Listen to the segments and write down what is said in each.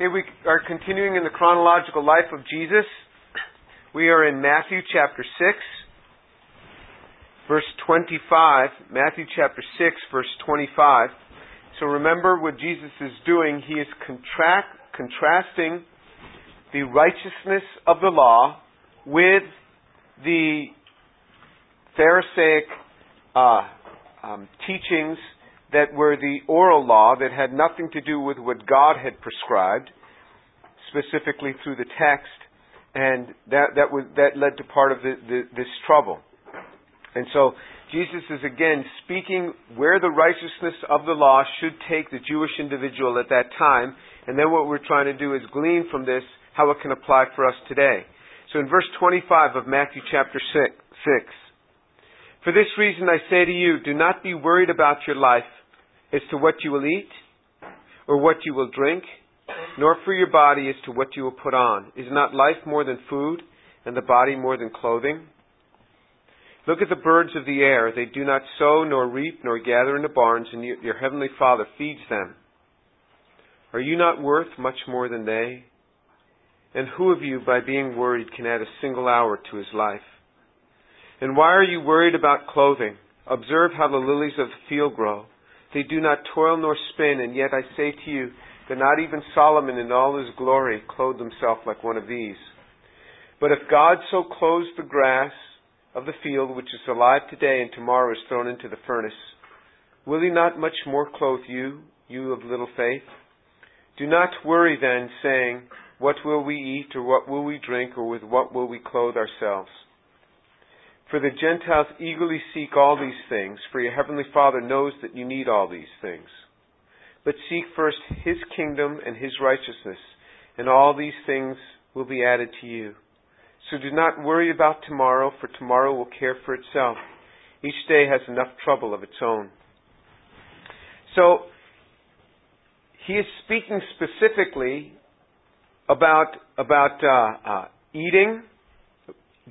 Okay, we are continuing in the chronological life of Jesus. We are in Matthew chapter 6, verse 25. Matthew chapter 6, verse 25. So remember what Jesus is doing. He is contract, contrasting the righteousness of the law with the Pharisaic uh, um, teachings that were the oral law that had nothing to do with what God had prescribed, specifically through the text, and that that was that led to part of the, the, this trouble. And so Jesus is again speaking where the righteousness of the law should take the Jewish individual at that time, and then what we're trying to do is glean from this how it can apply for us today. So in verse 25 of Matthew chapter 6, 6 For this reason I say to you, do not be worried about your life as to what you will eat or what you will drink, nor for your body as to what you will put on. Is not life more than food, and the body more than clothing? Look at the birds of the air. They do not sow, nor reap, nor gather in the barns, and your heavenly Father feeds them. Are you not worth much more than they? And who of you, by being worried, can add a single hour to his life? And why are you worried about clothing? Observe how the lilies of the field grow. They do not toil nor spin, and yet I say to you that not even Solomon in all his glory clothed himself like one of these. But if God so clothes the grass of the field, which is alive today and tomorrow is thrown into the furnace, will he not much more clothe you, you of little faith? Do not worry then, saying, What will we eat, or what will we drink, or with what will we clothe ourselves? For the Gentiles eagerly seek all these things, for your heavenly Father knows that you need all these things. But seek first His kingdom and His righteousness, and all these things will be added to you. So do not worry about tomorrow, for tomorrow will care for itself. Each day has enough trouble of its own. So, he is speaking specifically about, about uh, uh, eating,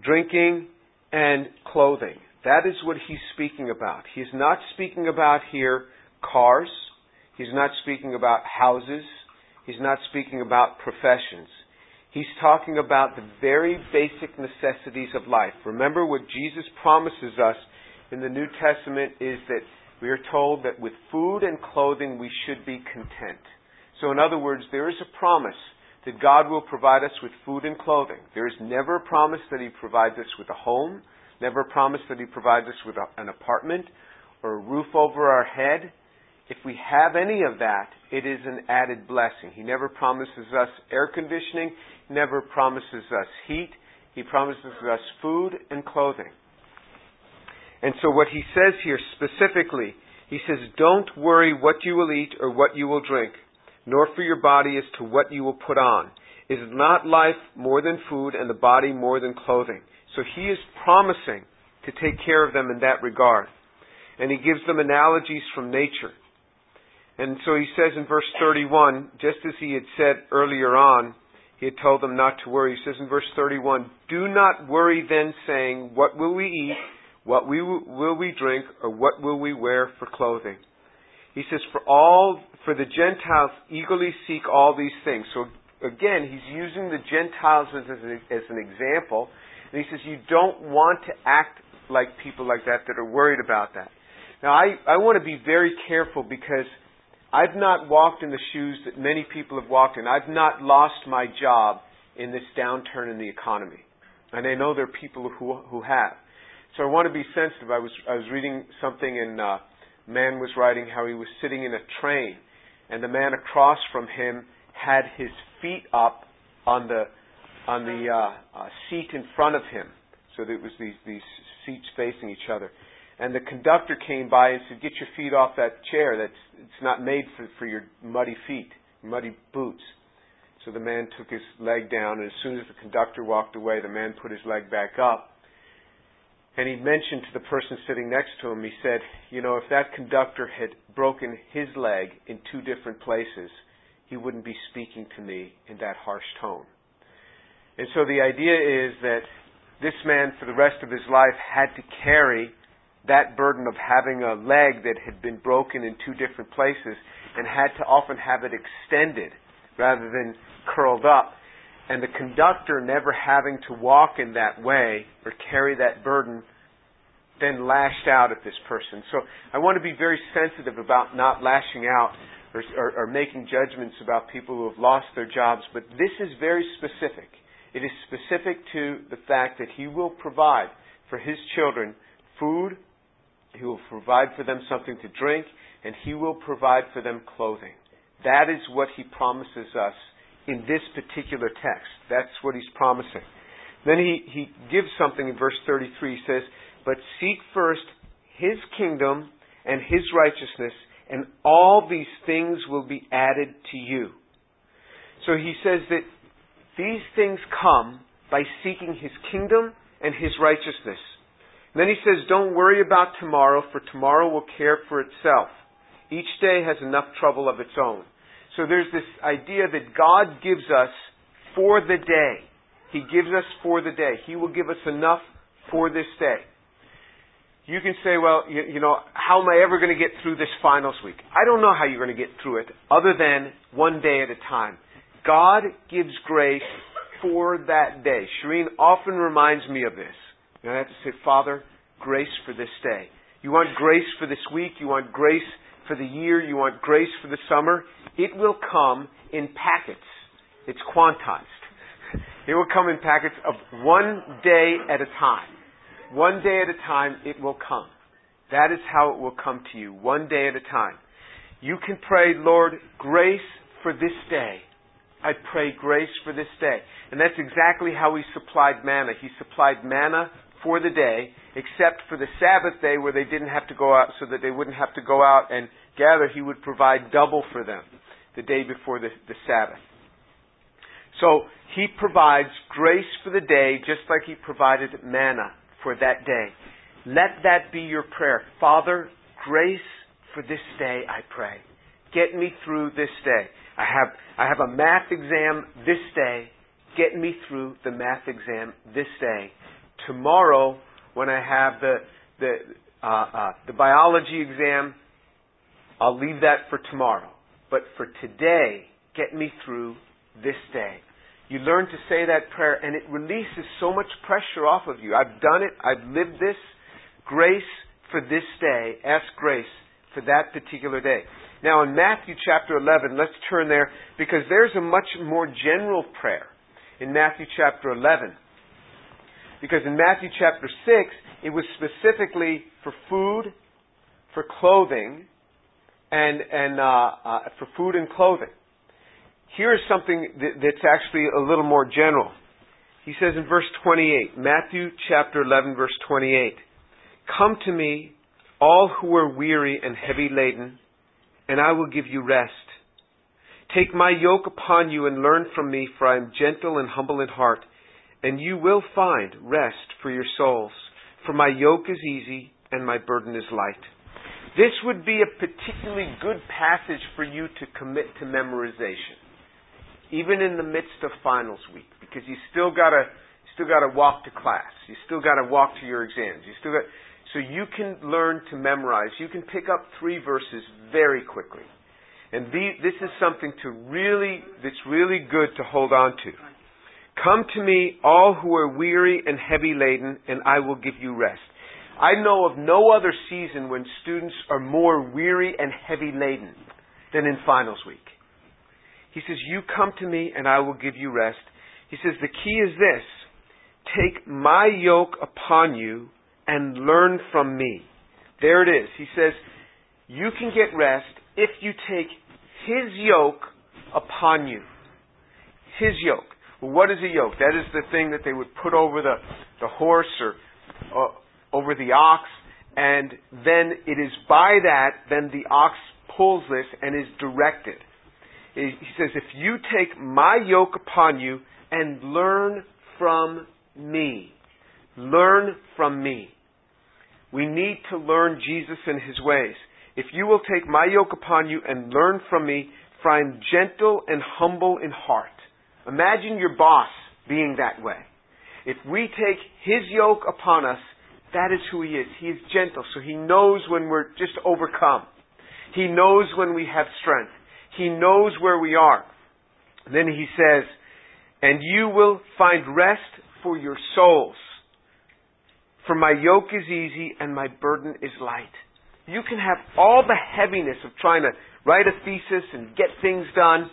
drinking, and clothing. That is what he's speaking about. He's not speaking about here cars. He's not speaking about houses. He's not speaking about professions. He's talking about the very basic necessities of life. Remember what Jesus promises us in the New Testament is that we are told that with food and clothing we should be content. So in other words, there is a promise that God will provide us with food and clothing. There is never a promise that He provides us with a home, never a promise that He provides us with a, an apartment or a roof over our head. If we have any of that, it is an added blessing. He never promises us air conditioning, never promises us heat. He promises us food and clothing. And so what he says here specifically, he says, Don't worry what you will eat or what you will drink nor for your body as to what you will put on. Is not life more than food and the body more than clothing? So he is promising to take care of them in that regard. And he gives them analogies from nature. And so he says in verse 31, just as he had said earlier on, he had told them not to worry. He says in verse 31, Do not worry then, saying, What will we eat? What will we drink? Or what will we wear for clothing? He says, For all for the Gentiles eagerly seek all these things. So again, he's using the Gentiles as, as an example. And he says, You don't want to act like people like that that are worried about that. Now, I, I want to be very careful because I've not walked in the shoes that many people have walked in. I've not lost my job in this downturn in the economy. And I know there are people who, who have. So I want to be sensitive. I was, I was reading something in, uh, man was writing how he was sitting in a train and the man across from him had his feet up on the on the uh, uh, seat in front of him. So there was these these seats facing each other. And the conductor came by and said, "Get your feet off that chair. That's it's not made for for your muddy feet, muddy boots." So the man took his leg down, and as soon as the conductor walked away, the man put his leg back up. And he mentioned to the person sitting next to him, he said, You know, if that conductor had broken his leg in two different places, he wouldn't be speaking to me in that harsh tone. And so the idea is that this man, for the rest of his life, had to carry that burden of having a leg that had been broken in two different places and had to often have it extended rather than curled up. And the conductor never having to walk in that way or carry that burden then lashed out at this person. So I want to be very sensitive about not lashing out or, or, or, making judgments about people who have lost their jobs, but this is very specific. It is specific to the fact that He will provide for His children food, He will provide for them something to drink, and He will provide for them clothing. That is what He promises us in this particular text. That's what He's promising. Then He, he gives something in verse 33. He says, But seek first His kingdom and His righteousness, and all these things will be added to you. So He says that these things come by seeking His kingdom and His righteousness. And then He says, Don't worry about tomorrow, for tomorrow will care for itself. Each day has enough trouble of its own. So there's this idea that God gives us for the day. He gives us for the day. He will give us enough for this day. You can say, well, you, you know, how am I ever going to get through this finals week? I don't know how you're going to get through it other than one day at a time. God gives grace for that day. Shireen often reminds me of this. And I have to say, Father, grace for this day. You want grace for this week. You want grace for the year, you want grace for the summer, it will come in packets. It's quantized. It will come in packets of one day at a time. One day at a time, it will come. That is how it will come to you, one day at a time. You can pray, Lord, grace for this day. I pray grace for this day. And that's exactly how he supplied manna. He supplied manna for the day, except for the Sabbath day where they didn't have to go out so that they wouldn't have to go out and gather. He would provide double for them the day before the, the Sabbath. So he provides grace for the day just like he provided manna for that day. Let that be your prayer. Father, grace for this day, I pray. Get me through this day. I have, I have a math exam this day. Get me through the math exam this day tomorrow when I have the the uh, uh, the biology exam, I'll leave that for tomorrow. But for today, get me through this day. You learn to say that prayer, and it releases so much pressure off of you. I've done it. I've lived this. Grace for this day. Ask grace for that particular day. Now, in Matthew chapter 11, let's turn there because there's a much more general prayer in Matthew chapter 11. Because in Matthew chapter 6, it was specifically for food, for clothing, and, and uh, uh, for food and clothing. Here's something that, that's actually a little more general. He says in verse 28, Matthew chapter 11, verse 28, Come to me, all who are weary and heavy laden, and I will give you rest. Take my yoke upon you and learn from me, for I am gentle and humble in heart and you will find rest for your souls. For my yoke is easy and my burden is light. This would be a particularly good passage for you to commit to memorization, even in the midst of finals week, because you still gotta still gotta walk to class. You still gotta walk to your exams. You still got so you can learn to memorize. You can pick up three verses very quickly, and the, this is something to really that's really good to hold on to. Come to me, all who are weary and heavy laden, and I will give you rest. I know of no other season when students are more weary and heavy laden than in finals week. He says, You come to me, and I will give you rest. He says, The key is this take my yoke upon you and learn from me. There it is. He says, You can get rest if you take his yoke upon you. His yoke. What is a yoke? That is the thing that they would put over the, the horse or uh, over the ox, and then it is by that, then the ox pulls this and is directed. He says, If you take my yoke upon you and learn from me, learn from me. We need to learn Jesus and his ways. If you will take my yoke upon you and learn from me, for I am gentle and humble in heart Imagine your boss being that way. If we take his yoke upon us, that is who he is. He is gentle, so he knows when we're just overcome. He knows when we have strength. He knows where we are. then he says, and you will find rest for your souls. For my yoke is easy and my burden is light. You can have all the heaviness of trying to write a thesis and get things done.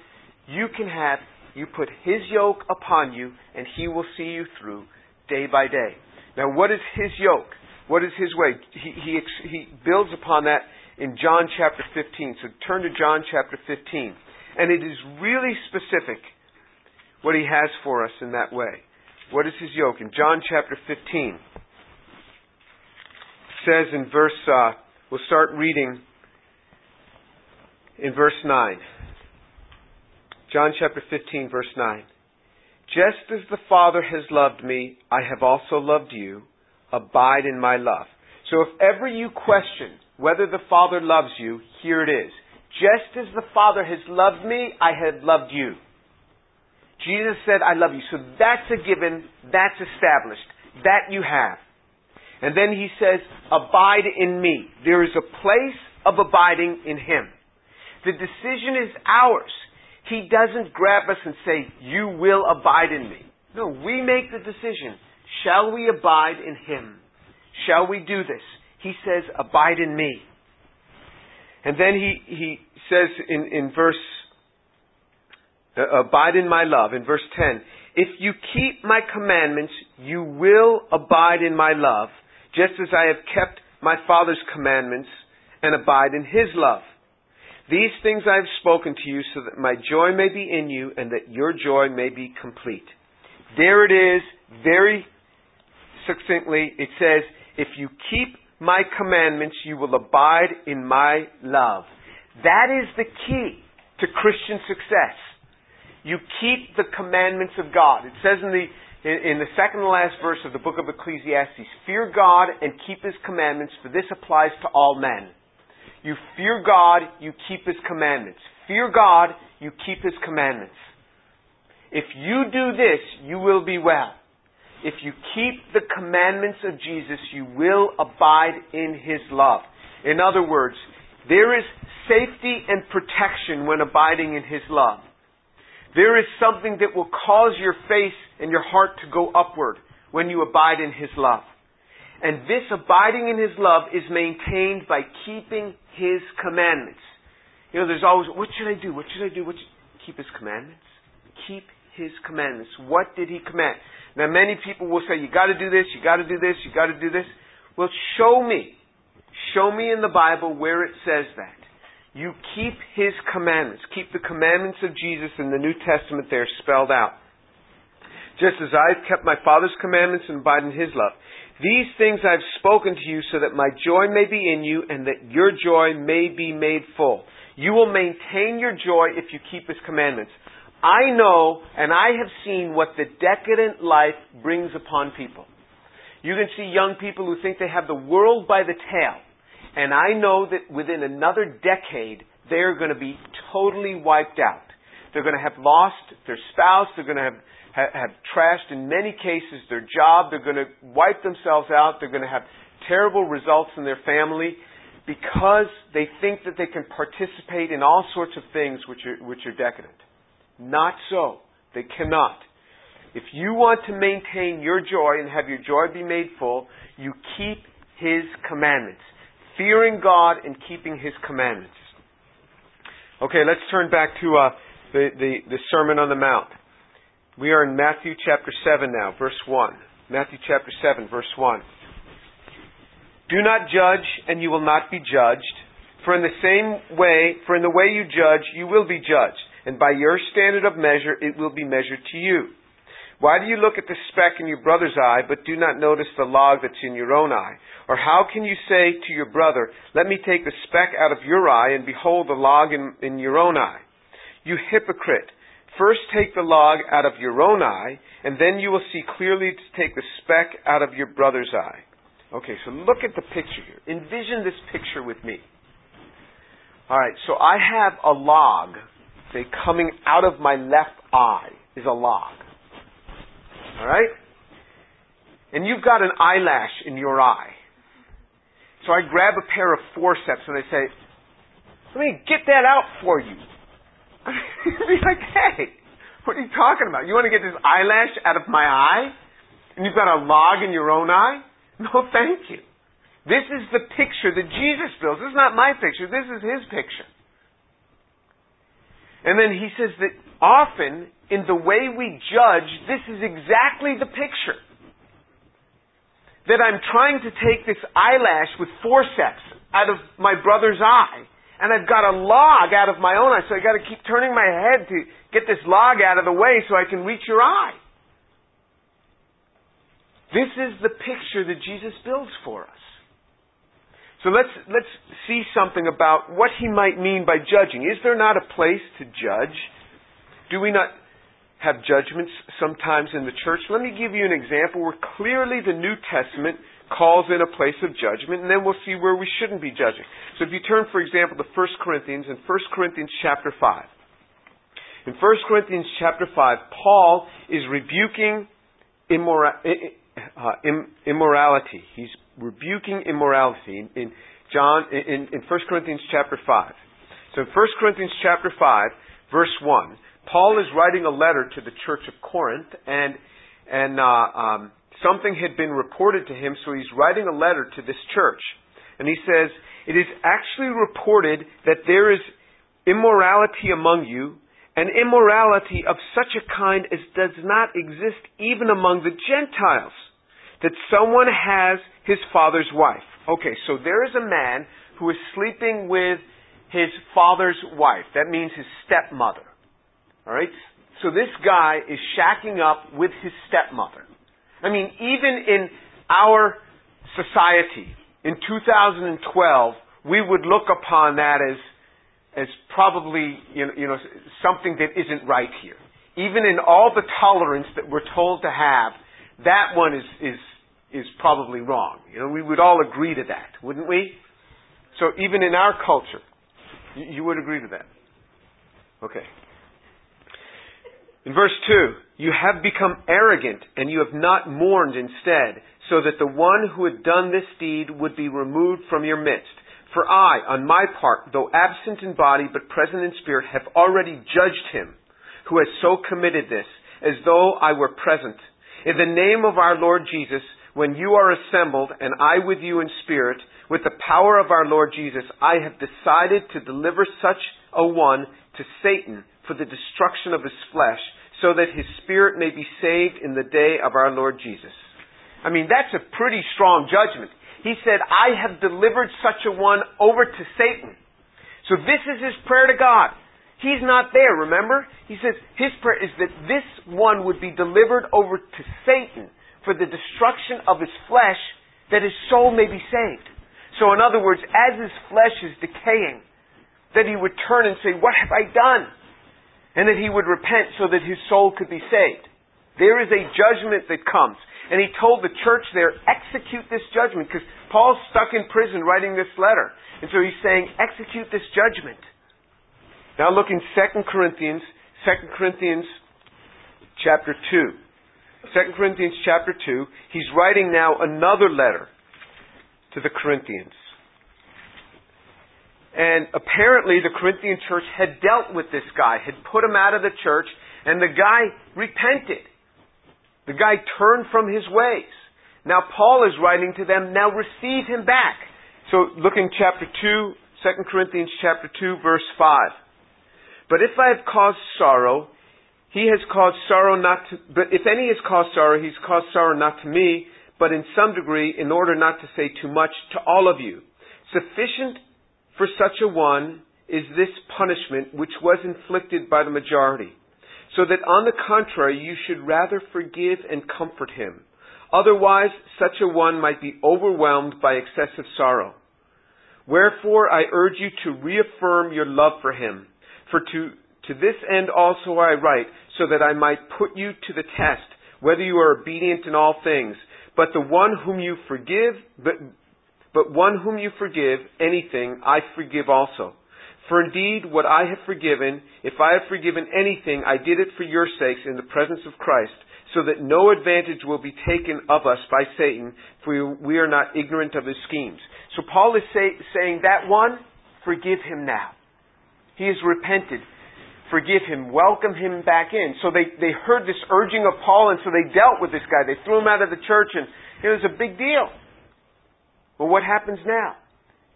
You can have, you put his yoke upon you and he will see you through day by day. Now what is his yoke? What is his way? He, he, he builds upon that in John chapter 15. So turn to John chapter 15. And it is really specific what he has for us in that way. What is his yoke? In John chapter 15, says in verse, uh, we'll start reading in verse 9. John chapter 15, verse 9. Just as the Father has loved me, I have also loved you. Abide in my love. So if ever you question whether the Father loves you, here it is. Just as the Father has loved me, I have loved you. Jesus said, I love you. So that's a given. That's established. That you have. And then he says, abide in me. There is a place of abiding in him. The decision is ours. He doesn't grab us and say, you will abide in me. No, we make the decision. Shall we abide in him? Shall we do this? He says, abide in me. And then he, he says in, in verse, uh, abide in my love, in verse 10, if you keep my commandments, you will abide in my love, just as I have kept my Father's commandments and abide in his love. These things I have spoken to you so that my joy may be in you and that your joy may be complete. There it is, very succinctly. It says, if you keep my commandments, you will abide in my love. That is the key to Christian success. You keep the commandments of God. It says in the in, the second to last verse of the book of Ecclesiastes, fear God and keep his commandments, for this applies to all men. You fear God, you keep his commandments. Fear God, you keep his commandments. If you do this, you will be well. If you keep the commandments of Jesus, you will abide in His love. In other words, there is safety and protection when abiding in His love. There is something that will cause your face and your heart to go upward when you abide in His love. And this abiding in His love is maintained by keeping His commandments. You know, there's always, what should I do? What should I do? What should... Keep His commandments. Keep His commandments. What did He command? Now, many people will say, you got to do this, you got to do this, you got to do this. Well, show me. Show me in the Bible where it says that. You keep His commandments. Keep the commandments of Jesus in the New Testament They're spelled out. Just as I've kept my Father's commandments and abide in His love. These things I've spoken to you so that my joy may be in you and that your joy may be made full. You will maintain your joy if you keep His commandments. I know and I have seen what the decadent life brings upon people. You can see young people who think they have the world by the tail. And I know that within another decade, they're going to be totally wiped out. They're going to have lost their spouse. They're going to have, have, have trashed, in many cases, their job. They're going to wipe themselves out. They're going to have terrible results in their family because they think that they can participate in all sorts of things which are, which are decadent. Not so. They cannot. If you want to maintain your joy and have your joy be made full, you keep His commandments. Fearing God and keeping His commandments. Okay, let's turn back to uh, the, the, the Sermon on the Mount. We are in Matthew chapter 7 now, verse 1. Matthew chapter 7, verse 1. Do not judge, and you will not be judged. For in the same way, for in the way you judge, you will be judged and by your standard of measure it will be measured to you. Why do you look at the speck in your brother's eye, but do not notice the log that's in your own eye? Or how can you say to your brother, Let me take the speck out of your eye, and behold the log in, in your own eye? You hypocrite! First take the log out of your own eye, and then you will see clearly to take the speck out of your brother's eye. Okay, so look at the picture here. Envision this picture with me. Alright, so I have a log say, coming out of my left eye is a log. Alright? And you've got an eyelash in your eye. So I grab a pair of forceps and I say, let me get that out for you. be like, hey, What are you talking about? You want to get this eyelash out of my eye? And you've got a log in your own eye? No, thank you. This is the picture that Jesus builds. This is not my picture. This is his picture. And then he says that often in the way we judge, this is exactly the picture. That I'm trying to take this eyelash with forceps out of my brother's eye and I've got a log out of my own eye, so I've got to keep turning my head to get this log out of the way so I can reach your eye. This is the picture that Jesus builds for us. So let's, let's see something about what he might mean by judging. Is there not a place to judge? Do we not have judgments sometimes in the church? Let me give you an example where clearly the New Testament calls in a place of judgment, and then we'll see where we shouldn't be judging. So if you turn, for example, to 1 Corinthians, in 1 Corinthians chapter 5. In 1 Corinthians chapter 5, Paul is rebuking immora- uh, immorality. He's rebuking immorality in, in John in, in 1 Corinthians chapter 5. So in 1 Corinthians chapter 5, verse 1, Paul is writing a letter to the church of Corinth, and and uh, um, something had been reported to him, so he's writing a letter to this church. And he says, It is actually reported that there is immorality among you, and immorality of such a kind as does not exist even among the Gentiles, that someone has his father's wife. Okay, so there is a man who is sleeping with his father's wife. That means his stepmother. Alright? So this guy is shacking up with his stepmother. I mean, even in our society, in 2012, we would look upon that as, as probably, you know, you know, something that isn't right here. Even in all the tolerance that we're told to have, that one is, is, is probably wrong. You know, we would all agree to that, wouldn't we? So even in our culture, you, you would agree to that. Okay. In verse 2, you have become arrogant and you have not mourned instead, so that the one who had done this deed would be removed from your midst. For I, on my part, though absent in body but present in spirit, have already judged him who has so committed this, as though I were present. In the name of our Lord Jesus, when you are assembled, and I with you in spirit, with the power of our Lord Jesus, I have decided to deliver such a one to Satan for the destruction of his flesh, so that his spirit may be saved in the day of our Lord Jesus. I mean, that's a pretty strong judgment. He said, I have delivered such a one over to Satan. So this is his prayer to God. He's not there, remember? He says his prayer is that this one would be delivered over to Satan for the destruction of his flesh, that his soul may be saved. So in other words, as his flesh is decaying, that he would turn and say, What have I done? And that he would repent so that his soul could be saved. There is a judgment that comes. And he told the church there, execute this judgment, because Paul's stuck in prison writing this letter. And so he's saying, execute this judgment. Now look in 2 Corinthians, 2 Corinthians chapter 2. 2 Corinthians chapter 2, he's writing now another letter to the Corinthians. And apparently the Corinthian church had dealt with this guy, had put him out of the church, and the guy repented. The guy turned from his ways. Now Paul is writing to them, now receive him back. So look in chapter 2, 2 Corinthians chapter 2, verse 5. But if I have caused sorrow, he has caused sorrow not to, but if any has caused sorrow, he's caused sorrow not to me, but in some degree, in order not to say too much, to all of you. Sufficient for such a one is this punishment which was inflicted by the majority, so that on the contrary you should rather forgive and comfort him. Otherwise, such a one might be overwhelmed by excessive sorrow. Wherefore I urge you to reaffirm your love for him. For to, to this end also I write, so that I might put you to the test, whether you are obedient in all things. But the one whom you forgive, but, but one whom you forgive anything, I forgive also. For indeed, what I have forgiven, if I have forgiven anything, I did it for your sakes in the presence of Christ, so that no advantage will be taken of us by Satan, for we are not ignorant of his schemes. So Paul is say, saying that one, forgive him now. He has repented. forgive him, welcome him back in. So they, they heard this urging of Paul, and so they dealt with this guy. They threw him out of the church, and it was a big deal. Well, what happens now?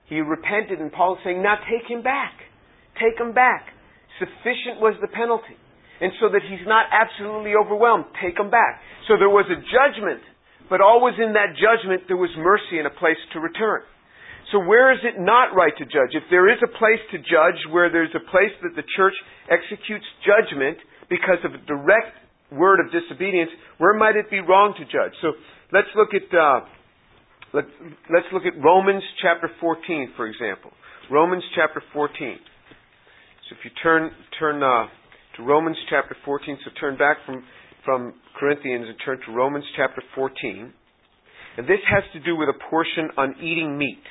He repented, and Paul is saying, now take him back. Take him back. Sufficient was the penalty. And so that he's not absolutely overwhelmed, take him back. So there was a judgment, but always in that judgment there was mercy and a place to return. So where is it not right to judge? If there is a place to judge where there's a place that the church executes judgment because of a direct word of disobedience, where might it be wrong to judge? So let's look at uh, let, let's look at Romans chapter 14, for example. Romans chapter 14. So if you turn turn uh, to Romans chapter 14, so turn back from from Corinthians and turn to Romans chapter 14. And this has to do with a portion on eating meat.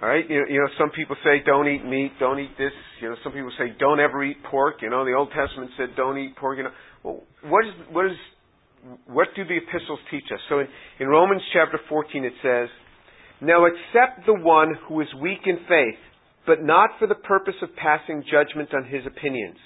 All right, you you know, some people say don't eat meat, don't eat this. You know, some people say don't ever eat pork. You know, the Old Testament said don't eat pork. You know, well, what is what is what do the epistles teach us? So in, in Romans chapter 14 it says, Now accept the one who is weak in faith, but not for the purpose of passing judgment on his opinions.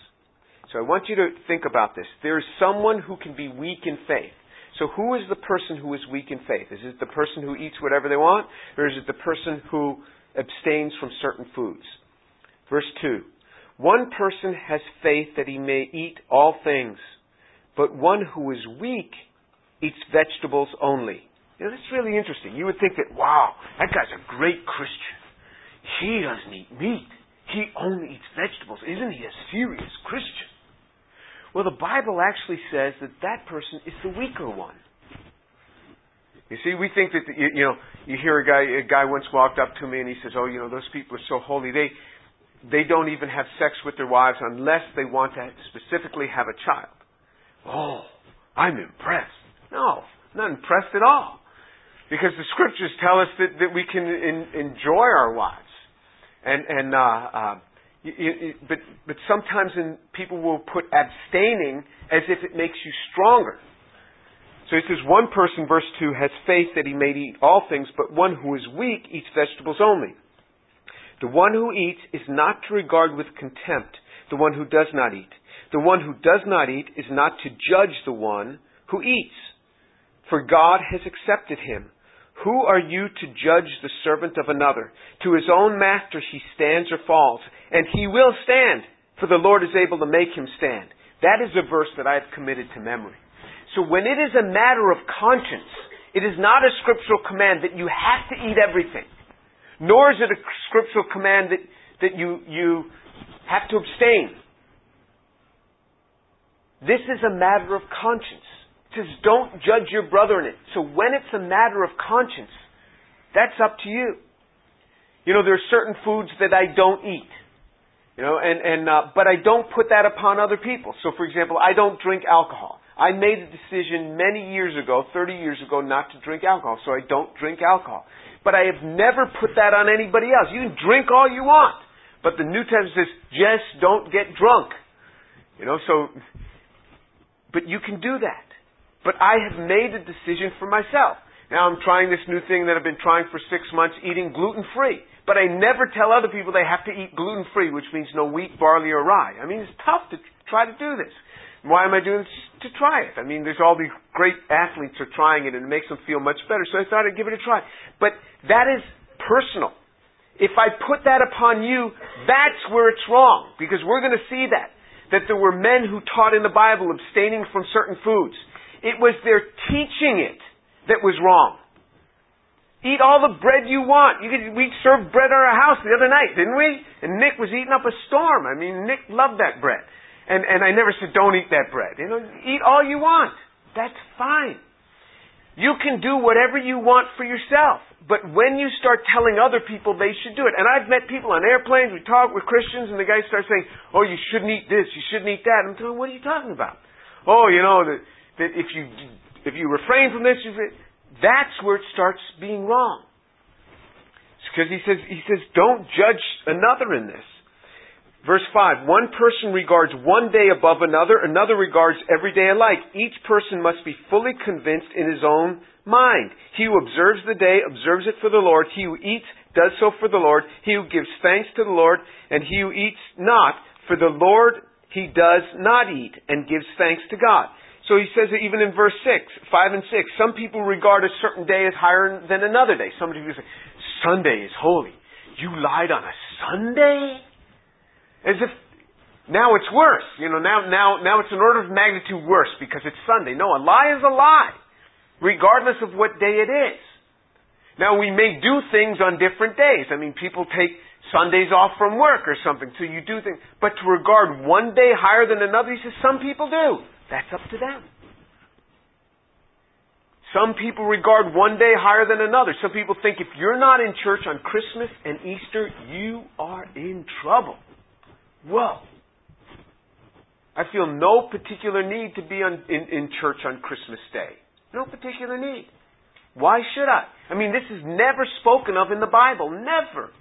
So I want you to think about this. There is someone who can be weak in faith. So who is the person who is weak in faith? Is it the person who eats whatever they want? Or is it the person who abstains from certain foods. Verse 2 One person has faith that he may eat all things, but one who is weak eats vegetables only. You know, that's really interesting. You would think that, wow, that guy's a great Christian. He doesn't eat meat. He only eats vegetables. Isn't he a serious Christian? Well, the Bible actually says that that person is the weaker one. You see, we think that you, you know you hear a guy a guy once walked up to me and he says, "Oh, you know those people are so holy. They they don't even have sex with their wives unless they want to specifically have a child." Oh, I'm impressed. No, not impressed at all, because the scriptures tell us that that we can in, enjoy our wives, and and uh, uh, you, you, but but sometimes in, people will put abstaining as if it makes you stronger. So he says, one person, verse 2, has faith that he may eat all things, but one who is weak eats vegetables only. The one who eats is not to regard with contempt the one who does not eat. The one who does not eat is not to judge the one who eats, for God has accepted him. Who are you to judge the servant of another? To his own master he stands or falls, and he will stand, for the Lord is able to make him stand. That is a verse that I have committed to memory. So when it is a matter of conscience, it is not a scriptural command that you have to eat everything. Nor is it a scriptural command that, that you, you have to abstain. This is a matter of conscience. It says don't judge your brother in it. So when it's a matter of conscience, that's up to you. You know, there are certain foods that I don't eat. You know, and, and uh, but I don't put that upon other people. So for example, I don't drink alcohol. I made a decision many years ago, 30 years ago, not to drink alcohol, so I don't drink alcohol. But I have never put that on anybody else. You can drink all you want, but the New Testament says, just don't get drunk. You know, so, but you can do that. But I have made a decision for myself. Now I'm trying this new thing that I've been trying for six months, eating gluten free. But I never tell other people they have to eat gluten free, which means no wheat, barley, or rye. I mean, it's tough to try to do this. Why am I doing this? To try it. I mean, there's all these great athletes are trying it and it makes them feel much better. So I thought I'd give it a try. But that is personal. If I put that upon you, that's where it's wrong. Because we're going to see that. That there were men who taught in the Bible abstaining from certain foods. It was their teaching it that was wrong. Eat all the bread you want. You could, we served bread at our house the other night, didn't we? And Nick was eating up a storm. I mean, Nick loved that bread. And, and I never said, don't eat that bread. You know, eat all you want. That's fine. You can do whatever you want for yourself. But when you start telling other people they should do it, and I've met people on airplanes, we talk with Christians, and the guy starts saying, oh, you shouldn't eat this, you shouldn't eat that. I'm telling, what are you talking about? Oh, you know, that, that if you, if you refrain from this, that's where it starts being wrong. Because he says, he says, don't judge another in this. Verse 5 One person regards one day above another, another regards every day alike. Each person must be fully convinced in his own mind. He who observes the day observes it for the Lord. He who eats does so for the Lord. He who gives thanks to the Lord, and he who eats not for the Lord, he does not eat and gives thanks to God. So he says even in verse 6, 5 and 6. Some people regard a certain day as higher than another day. Somebody people say, Sunday is holy. You lied on a Sunday? As if now it's worse. You know, now, now, now it's an order of magnitude worse because it's Sunday. No, a lie is a lie, regardless of what day it is. Now we may do things on different days. I mean, people take Sundays off from work or something, so you do things. But to regard one day higher than another, he says some people do. That's up to them. Some people regard one day higher than another. Some people think if you're not in church on Christmas and Easter, you are in trouble. Whoa. I feel no particular need to be on, in, in church on Christmas Day. No particular need. Why should I? I mean, this is never spoken of in the Bible. Never.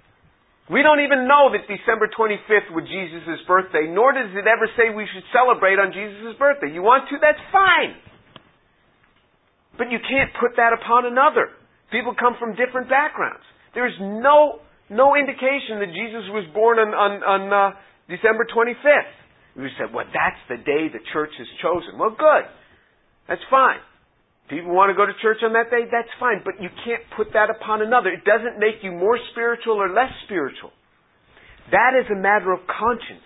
We don't even know that December 25th was Jesus' birthday, nor does it ever say we should celebrate on Jesus' birthday. You want to? That's fine. But you can't put that upon another. People come from different backgrounds. There's no, no indication that Jesus was born on, on, on uh, December 25th. We said, well, that's the day the church has chosen. Well, good. That's fine. People want to go to church on that day, that's fine. But you can't put that upon another. It doesn't make you more spiritual or less spiritual. That is a matter of conscience.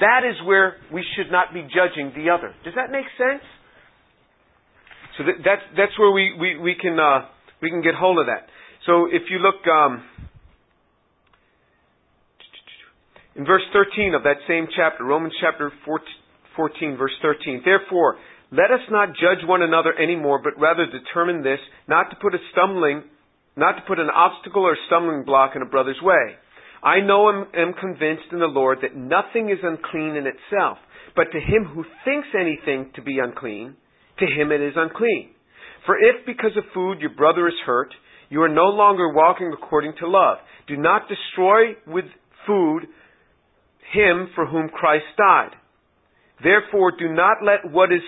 That is where we should not be judging the other. Does that make sense? So that, that's that's where we we, we can uh, we can get hold of that. So if you look um, In verse 13 of that same chapter, Romans chapter 14, verse 13, therefore, let us not judge one another anymore, but rather determine this, not to put a stumbling, not to put an obstacle or stumbling block in a brother's way. I know and am convinced in the Lord that nothing is unclean in itself, but to him who thinks anything to be unclean, to him it is unclean. For if because of food your brother is hurt, you are no longer walking according to love. Do not destroy with food him for whom Christ died. Therefore, do not let what is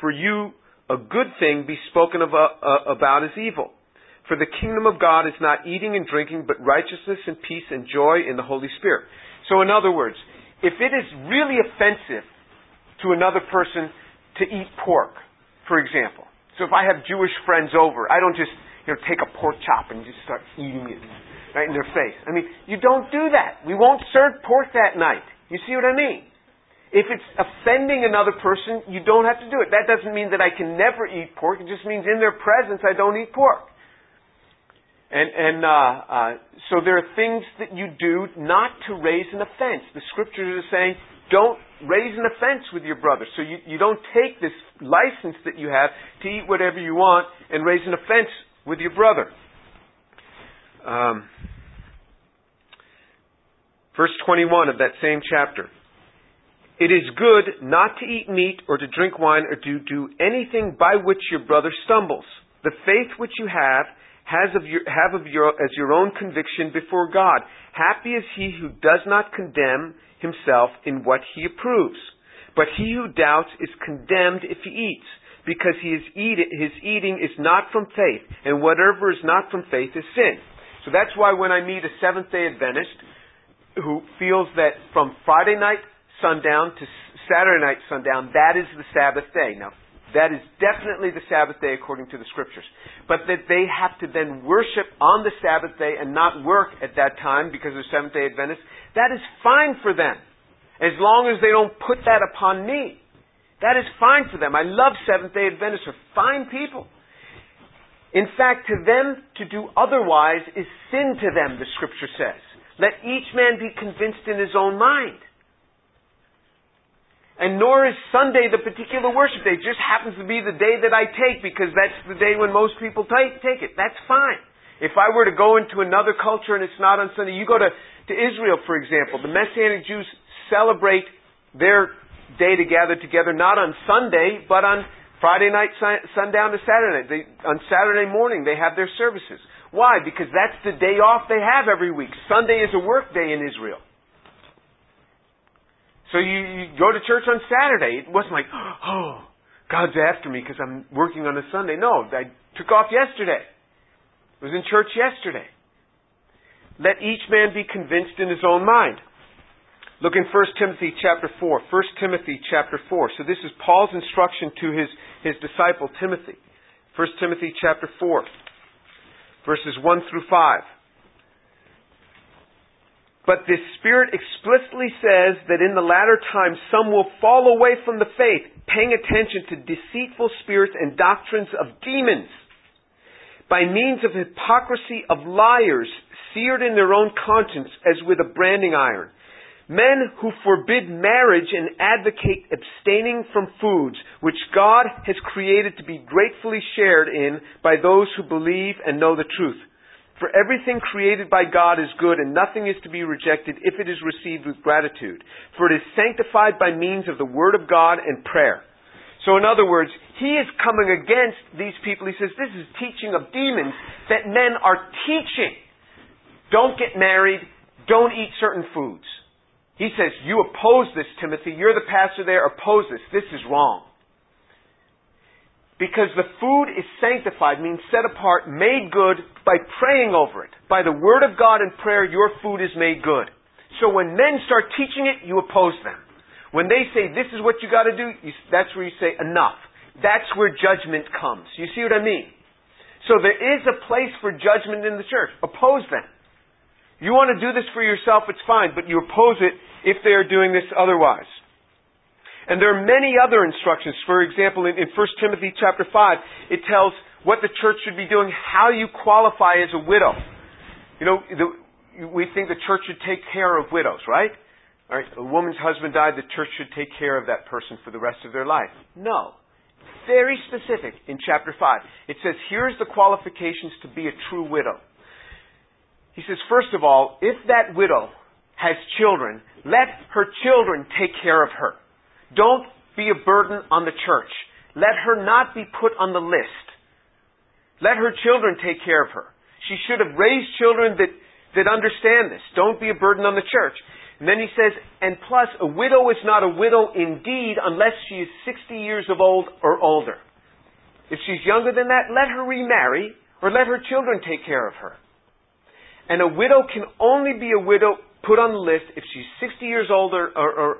for you a good thing be spoken of, uh, about as evil. For the kingdom of God is not eating and drinking, but righteousness and peace and joy in the Holy Spirit. So, in other words, if it is really offensive to another person to eat pork, for example, so if I have Jewish friends over, I don't just you know take a pork chop and just start eating it right in their face. I mean, you don't do that. We won't serve pork that night. You see what I mean? If it's offending another person, you don't have to do it. That doesn't mean that I can never eat pork. It just means in their presence I don't eat pork. And, and uh, uh, so there are things that you do not to raise an offense. The scriptures are saying, don't raise an offense with your brother. So you, you don't take this license that you have to eat whatever you want and raise an offense with your brother. Um, verse 21 of that same chapter. It is good not to eat meat or to drink wine or to do anything by which your brother stumbles. The faith which you have has of your, have of your, as your own conviction before God. Happy is he who does not condemn himself in what he approves. But he who doubts is condemned if he eats, because he is eat, his eating is not from faith, and whatever is not from faith is sin. So that's why when I meet a Seventh day Adventist who feels that from Friday night sundown to Saturday night sundown, that is the Sabbath day. Now, that is definitely the Sabbath day according to the scriptures. But that they have to then worship on the Sabbath day and not work at that time because they're Seventh day Adventists, that is fine for them. As long as they don't put that upon me. That is fine for them. I love Seventh day Adventists. They're fine people. In fact, to them to do otherwise is sin to them, the scripture says. Let each man be convinced in his own mind. And nor is Sunday the particular worship day. It just happens to be the day that I take because that's the day when most people take, it. That's fine. If I were to go into another culture and it's not on Sunday, you go to, to Israel, for example. The Messianic Jews celebrate their day to gather together not on Sunday, but on Friday night, sundown to Saturday. They, on Saturday morning, they have their services. Why? Because that's the day off they have every week. Sunday is a work day in Israel. So you, you go to church on Saturday. It wasn't like, oh, God's after me because I'm working on a Sunday. No, I took off yesterday. I was in church yesterday. Let each man be convinced in his own mind. Look in 1 Timothy chapter 4. 1 Timothy chapter 4. So this is Paul's instruction to his, his disciple Timothy. 1 Timothy chapter 4. Verses 1 through 5. But this Spirit explicitly says that in the latter times some will fall away from the faith, paying attention to deceitful spirits and doctrines of demons, by means of hypocrisy of liars, seared in their own conscience as with a branding iron Men who forbid marriage and advocate abstaining from foods which God has created to be gratefully shared in by those who believe and know the truth. For everything created by God is good and nothing is to be rejected if it is received with gratitude. For it is sanctified by means of the Word of God and prayer. So in other words, he is coming against these people. He says this is teaching of demons that men are teaching. Don't get married. Don't eat certain foods. He says, You oppose this, Timothy. You're the pastor there. Oppose this. This is wrong. Because the food is sanctified, means set apart, made good by praying over it. By the Word of God and prayer, your food is made good. So when men start teaching it, you oppose them. When they say, this is what you gotta do, you, that's where you say, enough. That's where judgment comes. You see what I mean? So there is a place for judgment in the church. Oppose them. You want to do this for yourself, it's fine, but you oppose it if they are doing this otherwise. And there are many other instructions. For example, in, in 1 Timothy chapter 5, it tells what the church should be doing, how you qualify as a widow. You know, the, we think the church should take care of widows, right? All right, a woman's husband died, the church should take care of that person for the rest of their life. No. Very specific in chapter 5. It says, here's the qualifications to be a true widow. He says, first of all, if that widow has children, let her children take care of her. Don't be a burden on the church. Let her not be put on the list. Let her children take care of her. She should have raised children that, that understand this. Don't be a burden on the church. And then he says, and plus, a widow is not a widow indeed unless she is 60 years of old or older. If she's younger than that, let her remarry or let her children take care of her. And a widow can only be a widow put on the list if she's 60 years older or, or,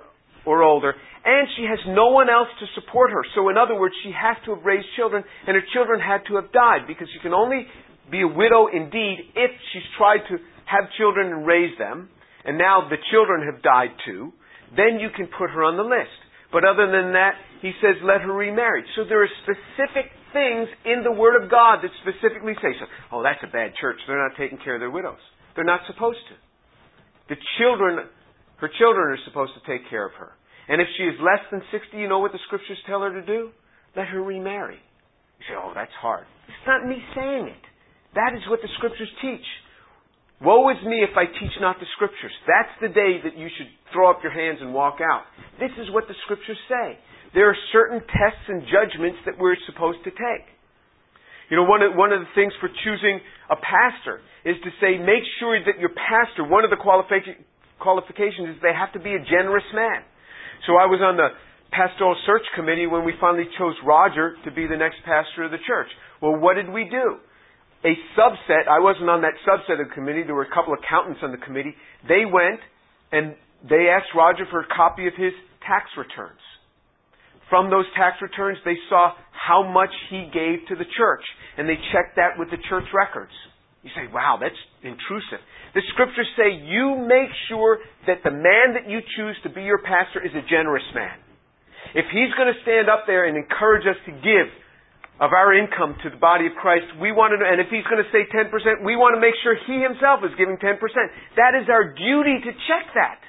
or older, and she has no one else to support her. So, in other words, she has to have raised children, and her children had to have died, because she can only be a widow indeed if she's tried to have children and raise them, and now the children have died too. Then you can put her on the list. But other than that, he says, let her remarry. So there are specific things in the Word of God that specifically say so. Oh, that's a bad church. They're not taking care of their widows. They're not supposed to. The children, her children are supposed to take care of her. And if she is less than 60, you know what the scriptures tell her to do? Let her remarry. You say, oh, that's hard. It's not me saying it. That is what the scriptures teach. Woe is me if I teach not the scriptures. That's the day that you should throw up your hands and walk out. This is what the scriptures say. There are certain tests and judgments that we're supposed to take. You know, one of, one of the things for choosing a pastor is to say, make sure that your pastor, one of the qualific- qualifications is they have to be a generous man. So I was on the pastoral search committee when we finally chose Roger to be the next pastor of the church. Well, what did we do? A subset, I wasn't on that subset of the committee, there were a couple of accountants on the committee. They went and they asked Roger for a copy of his tax returns. From those tax returns, they saw how much he gave to the church, and they checked that with the church records. You say, wow, that's intrusive. The scriptures say you make sure that the man that you choose to be your pastor is a generous man. If he's going to stand up there and encourage us to give of our income to the body of Christ, we want to, and if he's going to say 10%, we want to make sure he himself is giving 10%. That is our duty to check that.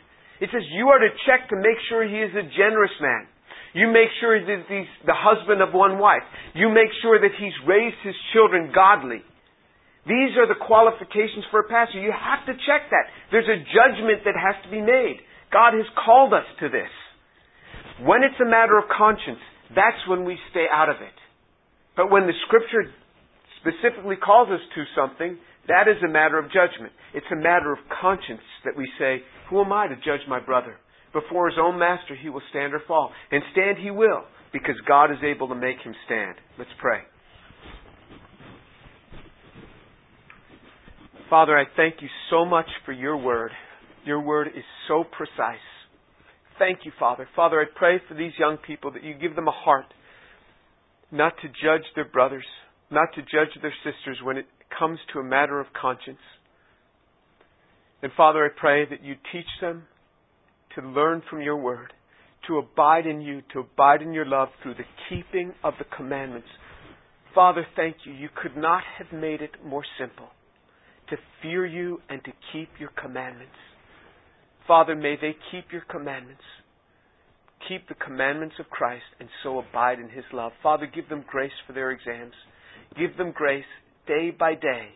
It says you are to check to make sure he is a generous man. You make sure that he's the husband of one wife. You make sure that he's raised his children godly. These are the qualifications for a pastor. You have to check that. There's a judgment that has to be made. God has called us to this. When it's a matter of conscience, that's when we stay out of it. But when the scripture specifically calls us to something, that is a matter of judgment. It's a matter of conscience that we say, who am I to judge my brother? before his own master, he will stand or fall. And stand he will, because God is able to make him stand. Let's pray. Father, I thank you so much for your word. Your word is so precise. Thank you, Father. Father, I pray for these young people that you give them a heart not to judge their brothers, not to judge their sisters when it comes to a matter of conscience. And Father, I pray that you teach them to learn from your word, to abide in you, to abide in your love through the keeping of the commandments. Father, thank you. You could not have made it more simple to fear you and to keep your commandments. Father, may they keep your commandments. Keep the commandments of Christ and so abide in his love. Father, give them grace for their exams. Give them grace day by day.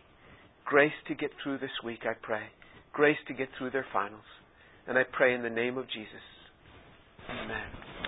Grace to get through this week, I pray. Grace to get through their finals. And I pray in the name of Jesus. Amen.